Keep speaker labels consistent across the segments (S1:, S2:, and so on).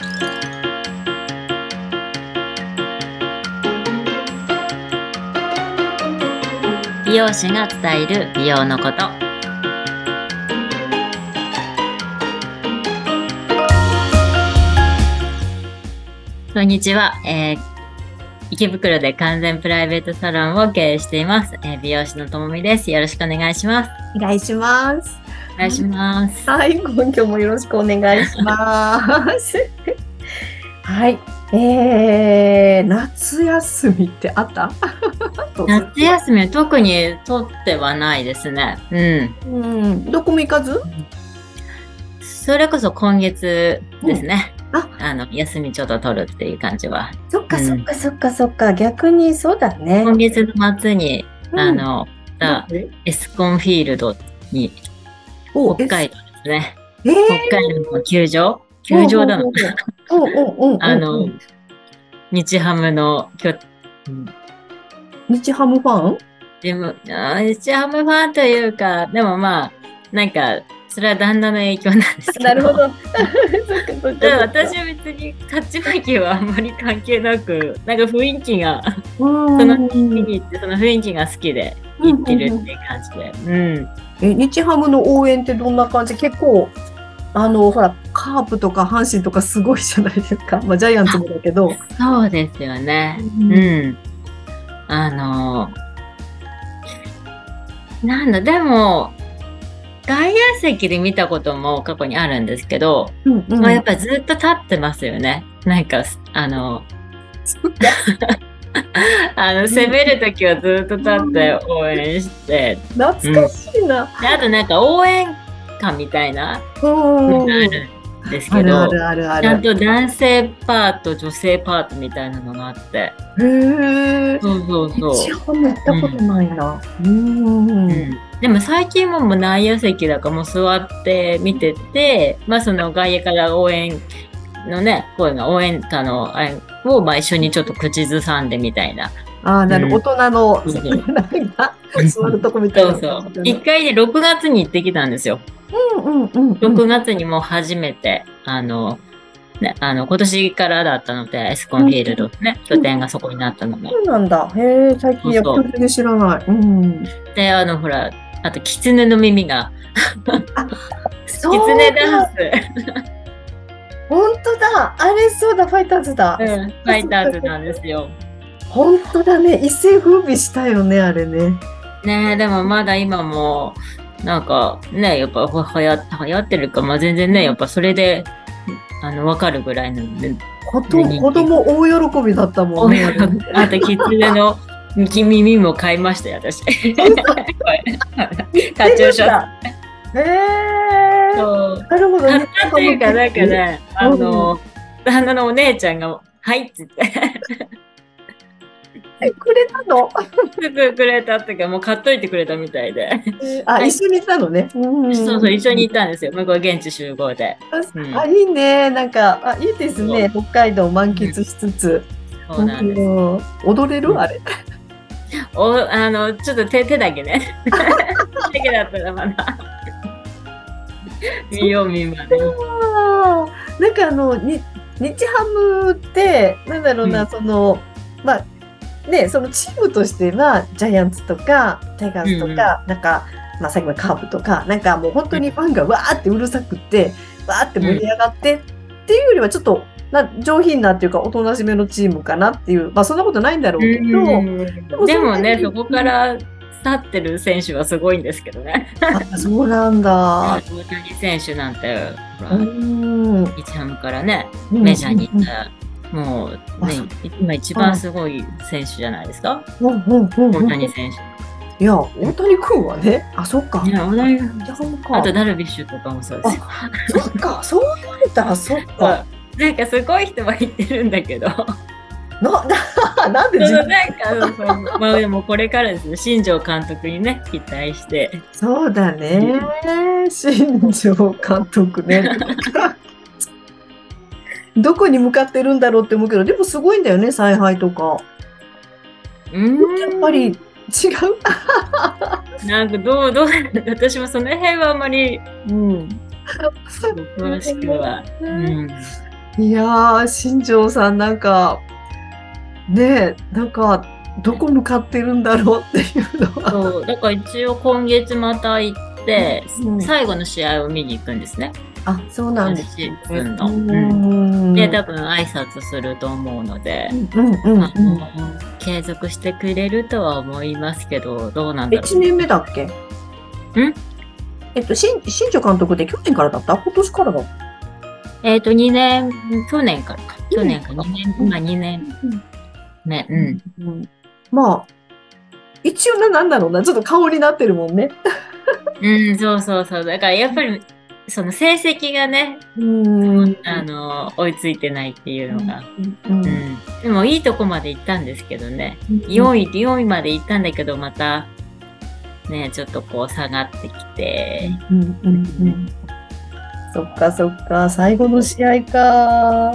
S1: 美容師が伝える美容のこと。こんにちは、えー池袋で完全プライベートサロンを経営しています、えー美容師のともみです。よろしくお願いします。
S2: お願いします。
S1: お願いします。
S2: はい、今日もよろしくお願いします。はい、えー、夏休みってあった？
S1: 夏休みは特に取ってはないですね。うん。
S2: うん、どこも行かず？
S1: それこそ今月ですね、
S2: あ。
S1: あの休みちょっと取るっていう感じは。
S2: そっか
S1: うん。
S2: そっかそっかそっか、逆にそうだね。
S1: 今月の末に、
S2: うん。
S1: あのたエスコンフィールドに
S2: お
S1: 北海道ですね。
S2: えー、
S1: 北海道の球場？球場だな。
S2: おうおうおうおうおう
S1: あの日ハムの拠
S2: 日ハムファン？
S1: でもあー日ハムファンというかでもまあなんかそれは旦那の影響なんですけど。
S2: なるほど。
S1: 私は別に勝ち負けはあんまり関係なくなんか雰囲気が
S2: うん。
S1: その見に行ってその雰囲気が好きで行ってるっていう感じで。うん
S2: え日ハムの応援ってどんな感じ？結構あのほらカープとか阪神とかすごいじゃないですか、まあ、ジャイアンツもだけど、
S1: そうですよね。
S2: う
S1: うん。あの、なんだ、でも、外野席で見たことも過去にあるんですけど、
S2: うんうん。
S1: まあ、やっぱずっと立ってますよね。なんか、あの、あの、攻めるときはずっと立って応援して、
S2: 懐かしいな、
S1: であとなんか応援歌みたいな。
S2: うん。
S1: のがあるんですけど、
S2: あるあるある。あ
S1: ちゃん
S2: る
S1: と男性パート、女性パートみたいなのがあって、
S2: へえ
S1: そうそうそう。
S2: ったことないな。うん。
S1: うん。でも最近はもう内野席だからもう座って見てて、まあその外野から応援のね、声が応援歌のあれをまあ一緒にちょっと口ずさんでみたいな。
S2: ああなる、
S1: うん。
S2: 大人の
S1: うん。
S2: なんか座るとこみたいな
S1: そうそう。一回で6月に行ってきたんですよ。
S2: うんうんうんうん。
S1: 6月にもう初めて、あの、ね、あの、今年からだったので、エスコンフィールドね、拠点がそこになったので。
S2: そうなんだ。へえ最近やっ
S1: そう。
S2: ぱり知らない。うん。
S1: で、あの、ほら、あと、狐の耳が、
S2: そ
S1: 狐ダンス、
S2: 本当だ。あれそうだファイターズだ、
S1: うん、ファイターズなんですよ。
S2: 本当だね。一世風靡したよねあれね。
S1: ねえ、でもまだ今も、なんかね、やっぱははや流行ってるか、まあ全然ね、やっぱそれで、あの、わかるぐらいなので、
S2: こと
S1: ね
S2: 子供大喜びだったもんね。あ
S1: と、キツネの耳も買いましたよ、私。カチューシ
S2: え。
S1: そう。
S2: なるほどね。
S1: 買っていうか、なんかね、あの、旦那のお姉ちゃんが、はいっつって、
S2: えくれたの？
S1: すぐくれたっていうか、もう買っといてくれたみたいで。
S2: あ、一緒にいたのね。うん
S1: そうそう、一緒に行ったんですよ。向こう現地集合で。うん
S2: あ、いいね。なんか、あ、いいですね。北海道満喫しつつ。
S1: そうなんです。
S2: うん踊れる？あれ。
S1: おあのちょっと手手だけね 手だけだったらまだ 見よう見まね。
S2: なんかあのに日ハムってなんだろうな、
S1: うん。
S2: そのまあねそのチームとしてはジャイアンツとかタイガースとか、なんかまあさっきのカープとかなんかもう本当にファンがわーってうるさくってわーって盛り上がって、っていうよりはちょっとな上品なっていうかおとなしめのチームかなっていうまあそんなことないんだろうけど、
S1: でもねそこから立ってる選手はすごいんですけどね。
S2: あそうなんだ。
S1: 大谷選手なんてほら
S2: うん。
S1: 日ハムからねメジャーに行ったもうね今一番すごい選手じゃないですか？大谷選
S2: いや大谷君はねあそっか。
S1: 手。ね大谷
S2: じゃあか。
S1: あとダルビッシュとかもそうですよ。
S2: そっか、そう言われたらそっか。
S1: なんかすごい人は言ってるんだけど
S2: な、な、なんで自分
S1: なんかまあでもこれからですね新庄監督にね期待して
S2: そうだね。新庄監督ね。どこに向かってるんだろうって思うけど、でもすごいんだよね、采配とか。
S1: うん
S2: やっぱり違う？
S1: なんかどうどう私もその辺はあんまり
S2: うん。
S1: 詳しくは、うん、
S2: いやー、新庄さんなんか、ねえ、なんか、どこ向かってるんだろうっていうのは。
S1: そう、だから一応今月また行って、
S2: うん。
S1: 最後の試合を見に行くんですね。
S2: あ、そうなんです
S1: シ
S2: ね。う
S1: うん。
S2: ん
S1: で、多分挨拶すると思うので、
S2: うんうん
S1: あの継続してくれるとは思いますけど、どうなんだろ
S2: 1年目だっけ？
S1: ん？
S2: えっと、新新庄監督って去年からだった？今年からだ
S1: う。えっ、と、2年、去年からか。去年か、2
S2: 去年
S1: 年、今2年目。うん。
S2: うんまあ、一応な、なんだろうな、ちょっと顔になってるもんね。
S1: うん、そうそうそう。だからやっぱり、その成績がね、
S2: うん
S1: あの、追いついてないっていうのが。
S2: うん
S1: うん。でもいいとこまで行ったんですけどね。
S2: 位
S1: 4位、4位まで行ったんだけど、また、ね、ちょっとこう下がってきて。
S2: うんうんうんそっかそっか、最後の試合か。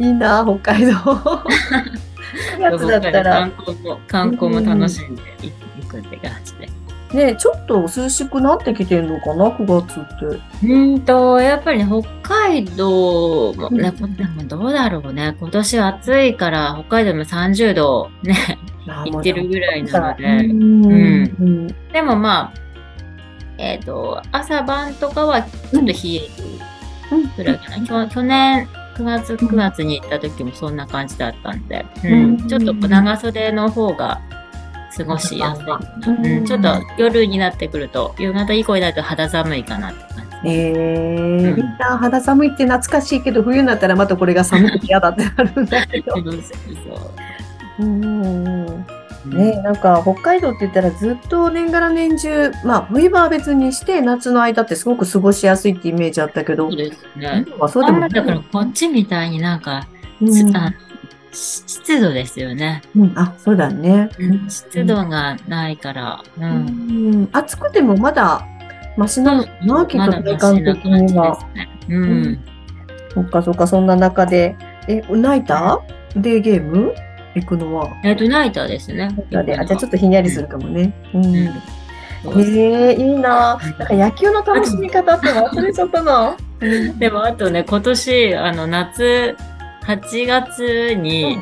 S2: いいな、北海道。9月だったら
S1: 観、光も、観光も楽しんでいくって感じで。
S2: ね、ちょっと涼しくなってきてんのかな、9月って。
S1: うんと、やっぱりね、北海道もね、
S2: うん
S1: でもどうだろうね。今年暑いから、北海道も30度ね、行ってるぐらいなので。
S2: うんうん
S1: でもまあ、えっ、と、朝晩とかはちょっと冷えるぐらいかな。去去年9月、9月に行った時もそんな感じだったんで、うん。
S2: うん。
S1: ちょっと長袖の方が過ごしやすい。
S2: うん。
S1: うんちょっと夜になってくると、夕方以降になると肌寒いかなって感じ。
S2: えー。
S1: うん。
S2: 肌寒いって懐かしいけど、冬になったらまたこれが寒くて嫌だってなるんだけど。
S1: そうそう
S2: う。ん
S1: そう
S2: ね、なんか北海道って言ったらずっと年がら年中、まあ冬場は別にして夏の間ってすごく過ごしやすいってイメージあったけど
S1: そう、ですね。
S2: まあそうでも
S1: だからこっちみたいになんか、
S2: うん
S1: 湿度ですよね。
S2: うんあ、そうだね。
S1: 湿度がないから。う。
S2: うんん暑くてもまだマシなのかな、きっと
S1: まだマ
S2: 体感的には
S1: ね。うん。
S2: そっかそっか、そんな中で、え、ナイターデーゲーム？行くのは。
S1: えっと、ナイターですね。
S2: ナイであ、じゃあちょっとひんやりするかもね。うん。
S1: うん
S2: へえいいな。なんか野球の楽しみ方って忘れちゃったな。
S1: でも、あとね、今年、あの、夏、8月に、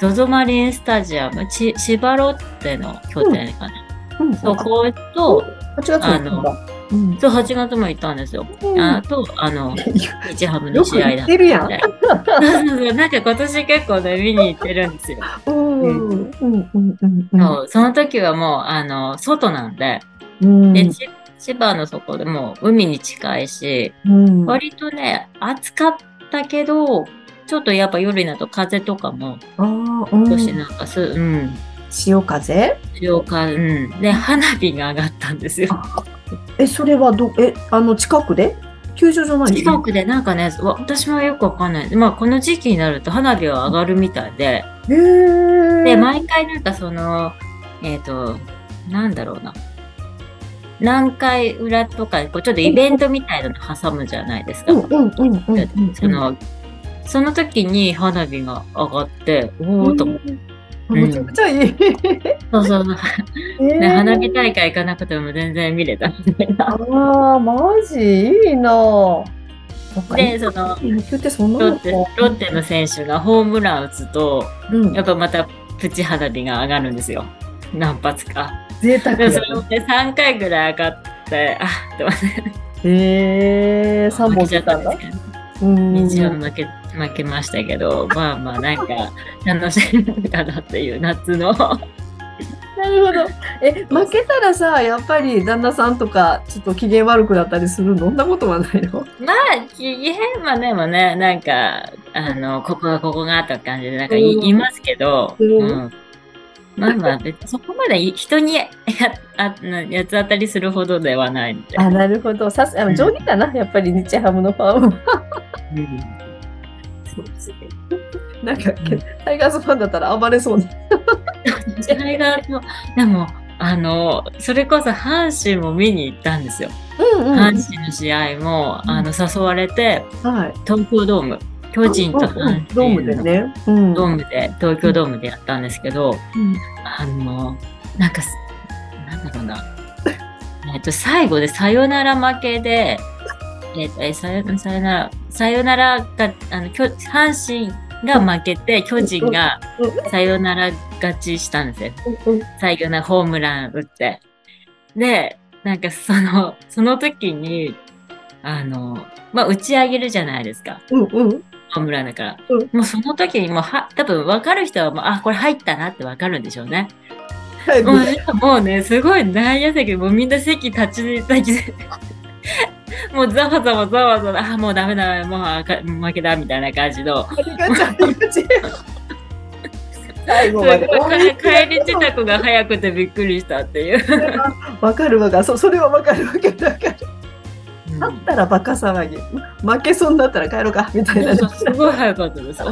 S1: ZOZO マリンスタジアム、ち千葉ロッテの拠点かな。
S2: うん、
S1: そこと、
S2: 8月に行ったんだ。うん。
S1: そう、8月も行ったんですよ。あと、あの、日ハムの試合だ
S2: ってるやん。
S1: そうそうそうなんか今年結構ね、見に行ってるんですよ。
S2: うん。うん。うん。うん。うん。
S1: そうその時はもう、あの、外なんで、
S2: うん。
S1: で、ち千葉のそこでもう海に近いし、
S2: うん。
S1: 割とね、暑かったけど、ちょっとやっぱ夜になると風とかも。少しなんかす、うん、
S2: 潮風
S1: 潮風、うん。で、花火が上がったんですよ。
S2: え、それはど、え、あの、近くで？球場じゃない
S1: 近くでなんかね、わ私もよくわかんない。まあ、この時期になると花火は上がるみたいで。で、毎回なんかその、えっ、と、なんだろうな。南海裏とか、こうちょっとイベントみたいなの挟むじゃないですか。その時に花火が上がって、おおと思って。
S2: うんめちゃくちゃいい。
S1: そうそうそう。
S2: え
S1: ね、
S2: ー
S1: 花火大会行かなくても全然見れたみたいな。
S2: ああ、マジ？いいな
S1: で、その、
S2: 野球ってそんな
S1: ロッテ、ロッテの選手がホームラン打つと、
S2: うん
S1: やっぱまたプチ花火が上がるんですよ。何発か。
S2: 贅沢や
S1: でそれもね、3回ぐらい上がって、あっと思って。
S2: へえ、3本出たんだ。うん。
S1: 日ハム負け、負けましたけど、まあまあなんか楽しみかなっていう夏の。
S2: なるほど。え、負けたらさ、やっぱり旦那さんとか、ちょっと機嫌悪くなったりするの？そんなことはないの？
S1: まあ、機嫌はでもね、なんか、あの、ここがここがとか感じで、なんか言い,、ますけど、
S2: うん
S1: まあまあ、別にそこまで人にやあな八つ当たりするほどではないんで。
S2: あ、なるほど。さすあ
S1: うん
S2: 上手だな、やっぱり日ハムのファンは。
S1: うん。
S2: なんか、タイガースファンだったら暴れそうな。
S1: タイガースも、でも、あの、それこそ阪神も見に行ったんですよ。
S2: うん
S1: 阪神の試合も、あの、誘われて、
S2: はい。
S1: 東京ドーム、巨人と
S2: うんうん
S1: 阪
S2: ドームでね。うん。
S1: ドームで、東京ドームでやったんですけど、
S2: うん
S1: あの、なんかす、なんだろうな。えっと、最後でサヨナラ負けで、えっと、え、サヨサヨナラ、さよならが、あの、阪神が負けて、巨人がさよなら勝ちしたんですよ。最後のホームラン打って。で、なんかその、その時に、あの、まあ、打ち上げるじゃないですか。
S2: うんうん。
S1: ホームランだから。
S2: うん
S1: もうその時にもうは、多分分かる人はもう、あ、これ入ったなって分かるんでしょうね。
S2: はい
S1: もうもうね、すごい内野席、もうみんな席立ち、立ち、もうざわざわざわざわ、あ、もうダメだ、もう負けだ、みたいな感じの。
S2: 最後まで。
S1: 帰り支度が早くてびっくりしたっていう。
S2: わかるわかる。そそれはわかるわけだから。
S1: うん
S2: 勝ったらバカ騒ぎ。負けそうになったら帰ろうかみたいな。
S1: すごい早かったです。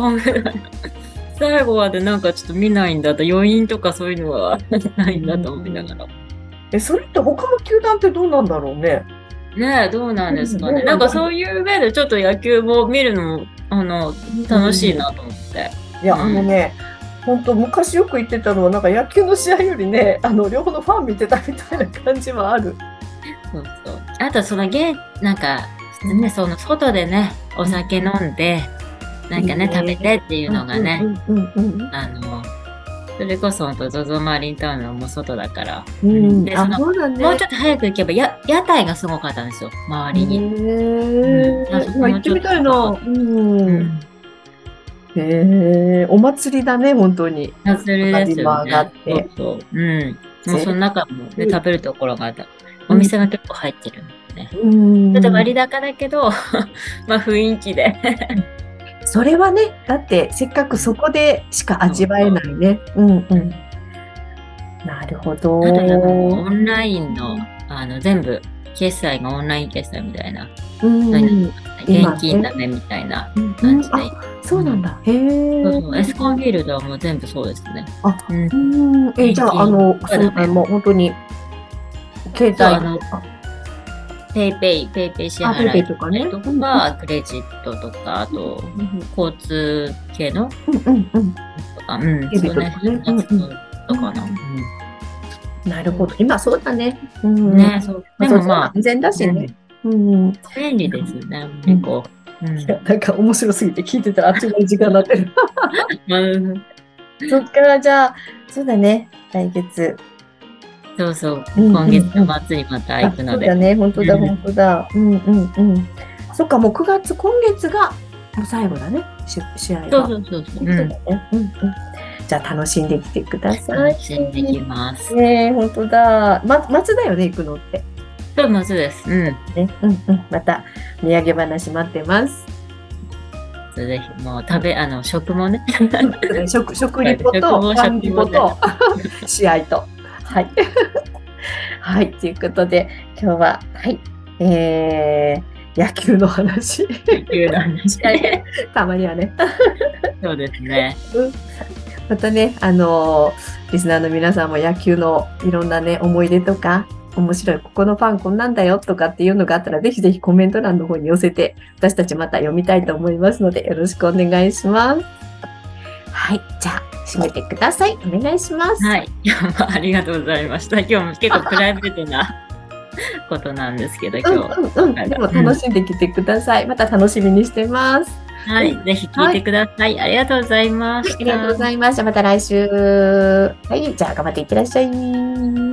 S1: 最後までなんかちょっと見ないんだと、余韻とかそういうのはないんだと思いながら。
S2: え、それって他の球団ってどうなんだろうね。
S1: ねえ、どうなんですかね。
S2: うん
S1: なんかそういう上でちょっと野球も見るのも、あの、楽しいなと思って。
S2: いや、
S1: うん
S2: あのね、本当昔よく言ってたのは、なんか野球の試合よりね、あの、両方のファン見てたみたいな感じはある。
S1: そうそう。あとそのゲー、なんか、ね、その外でね、お酒飲んで、なんかね、食べてっていうのがね、
S2: うんうんうん
S1: あの、それこそ本当、ゾゾマリンタウンのもう外だから、
S2: うん。
S1: でその
S2: ね。
S1: もうちょっと早く行けば、や、屋台がすごかったんですよ、周りに。
S2: へ
S1: うん
S2: 行ってみたいな。
S1: う
S2: うん。へえ、お祭りだね、本当に。
S1: 祭りですよね。
S2: て
S1: そうそう。うん。もうその中もね、
S2: うん
S1: 食べるところがあった。お店が結構入ってるんでね。
S2: うん
S1: ちょっと割高だけど、まあ雰囲気で。
S2: それはね、だってせっかくそこでしか味わえないね。うんうん。なるほど。
S1: オンラインの、あの、全部、決済がオンライン決済みたいな、
S2: うん
S1: 現金だねみたいな
S2: うん
S1: 感じで。
S2: あ、そうなんだ。へえ。
S1: そうそうエスコンフィールドはもう全部そうですね。
S2: あ
S1: うん
S2: うん。え、じゃあ、あの、そうね、もう本当に、携帯
S1: の
S2: あ
S1: ペイペイ、ペイペイ支
S2: あペイ
S1: 払い
S2: ペイとかね
S1: とか、クレジットとか、あと、交通系の
S2: うんうんうん。
S1: とか、うん、そうね
S2: とか
S1: な。
S2: なるほど。今そうだね。う
S1: うん
S2: ん。
S1: ね、そう。でもまあ、
S2: 安全だしね。うん。
S1: 便利ですね、結構。うん
S2: いやなんか面白すぎて聞いてたらあっちの時間になってる。
S1: うん
S2: そっからじゃあ、そうだね。来月。
S1: そうそう、
S2: うん
S1: 今月の末にまた行くので。
S2: あそうだね。本当だ、
S1: うん
S2: 本当だ。うんうんうん。そっか、もう9月、今月がもう最後だね。し試合が。
S1: そうそうそう
S2: ね。うんうん。じゃあ楽しんできてください。
S1: 楽しんできます。
S2: ねえ、本当だ。ま、松だよね、行くのって。
S1: そう、まずです。うん。
S2: ね。うんうん。また、土産話待ってます。
S1: ぜひ、もう食べ、あの、食もね。
S2: 食、食リポ
S1: 食
S2: と、
S1: 後
S2: パンリポ
S1: 食
S2: と、試合と。はい。はい。ということで、今日は、はい。えー、野球の話。
S1: いう話で。
S2: たまにはね。
S1: そうですね。
S2: またね、あのーリスナーの皆さんも野球のいろんなね、思い出とか、面白い、ここのファンこんなんだよとかっていうのがあったら、ぜひぜひコメント欄の方に寄せて、私たちまた読みたいと思いますので、よろしくお願いします。はい。じゃあ、締めてください。お願いします。
S1: はい。あ、ありがとうございました。今日も結構プライベートなことなんですけど、今日。
S2: うんうんうん。でも楽しんできてください。また楽しみにしてます。
S1: はい。ぜひ聞いてください。ありがとうございました。
S2: ありがとうございます。じゃあまた来週。はい。じゃあ頑張っていってらっしゃい。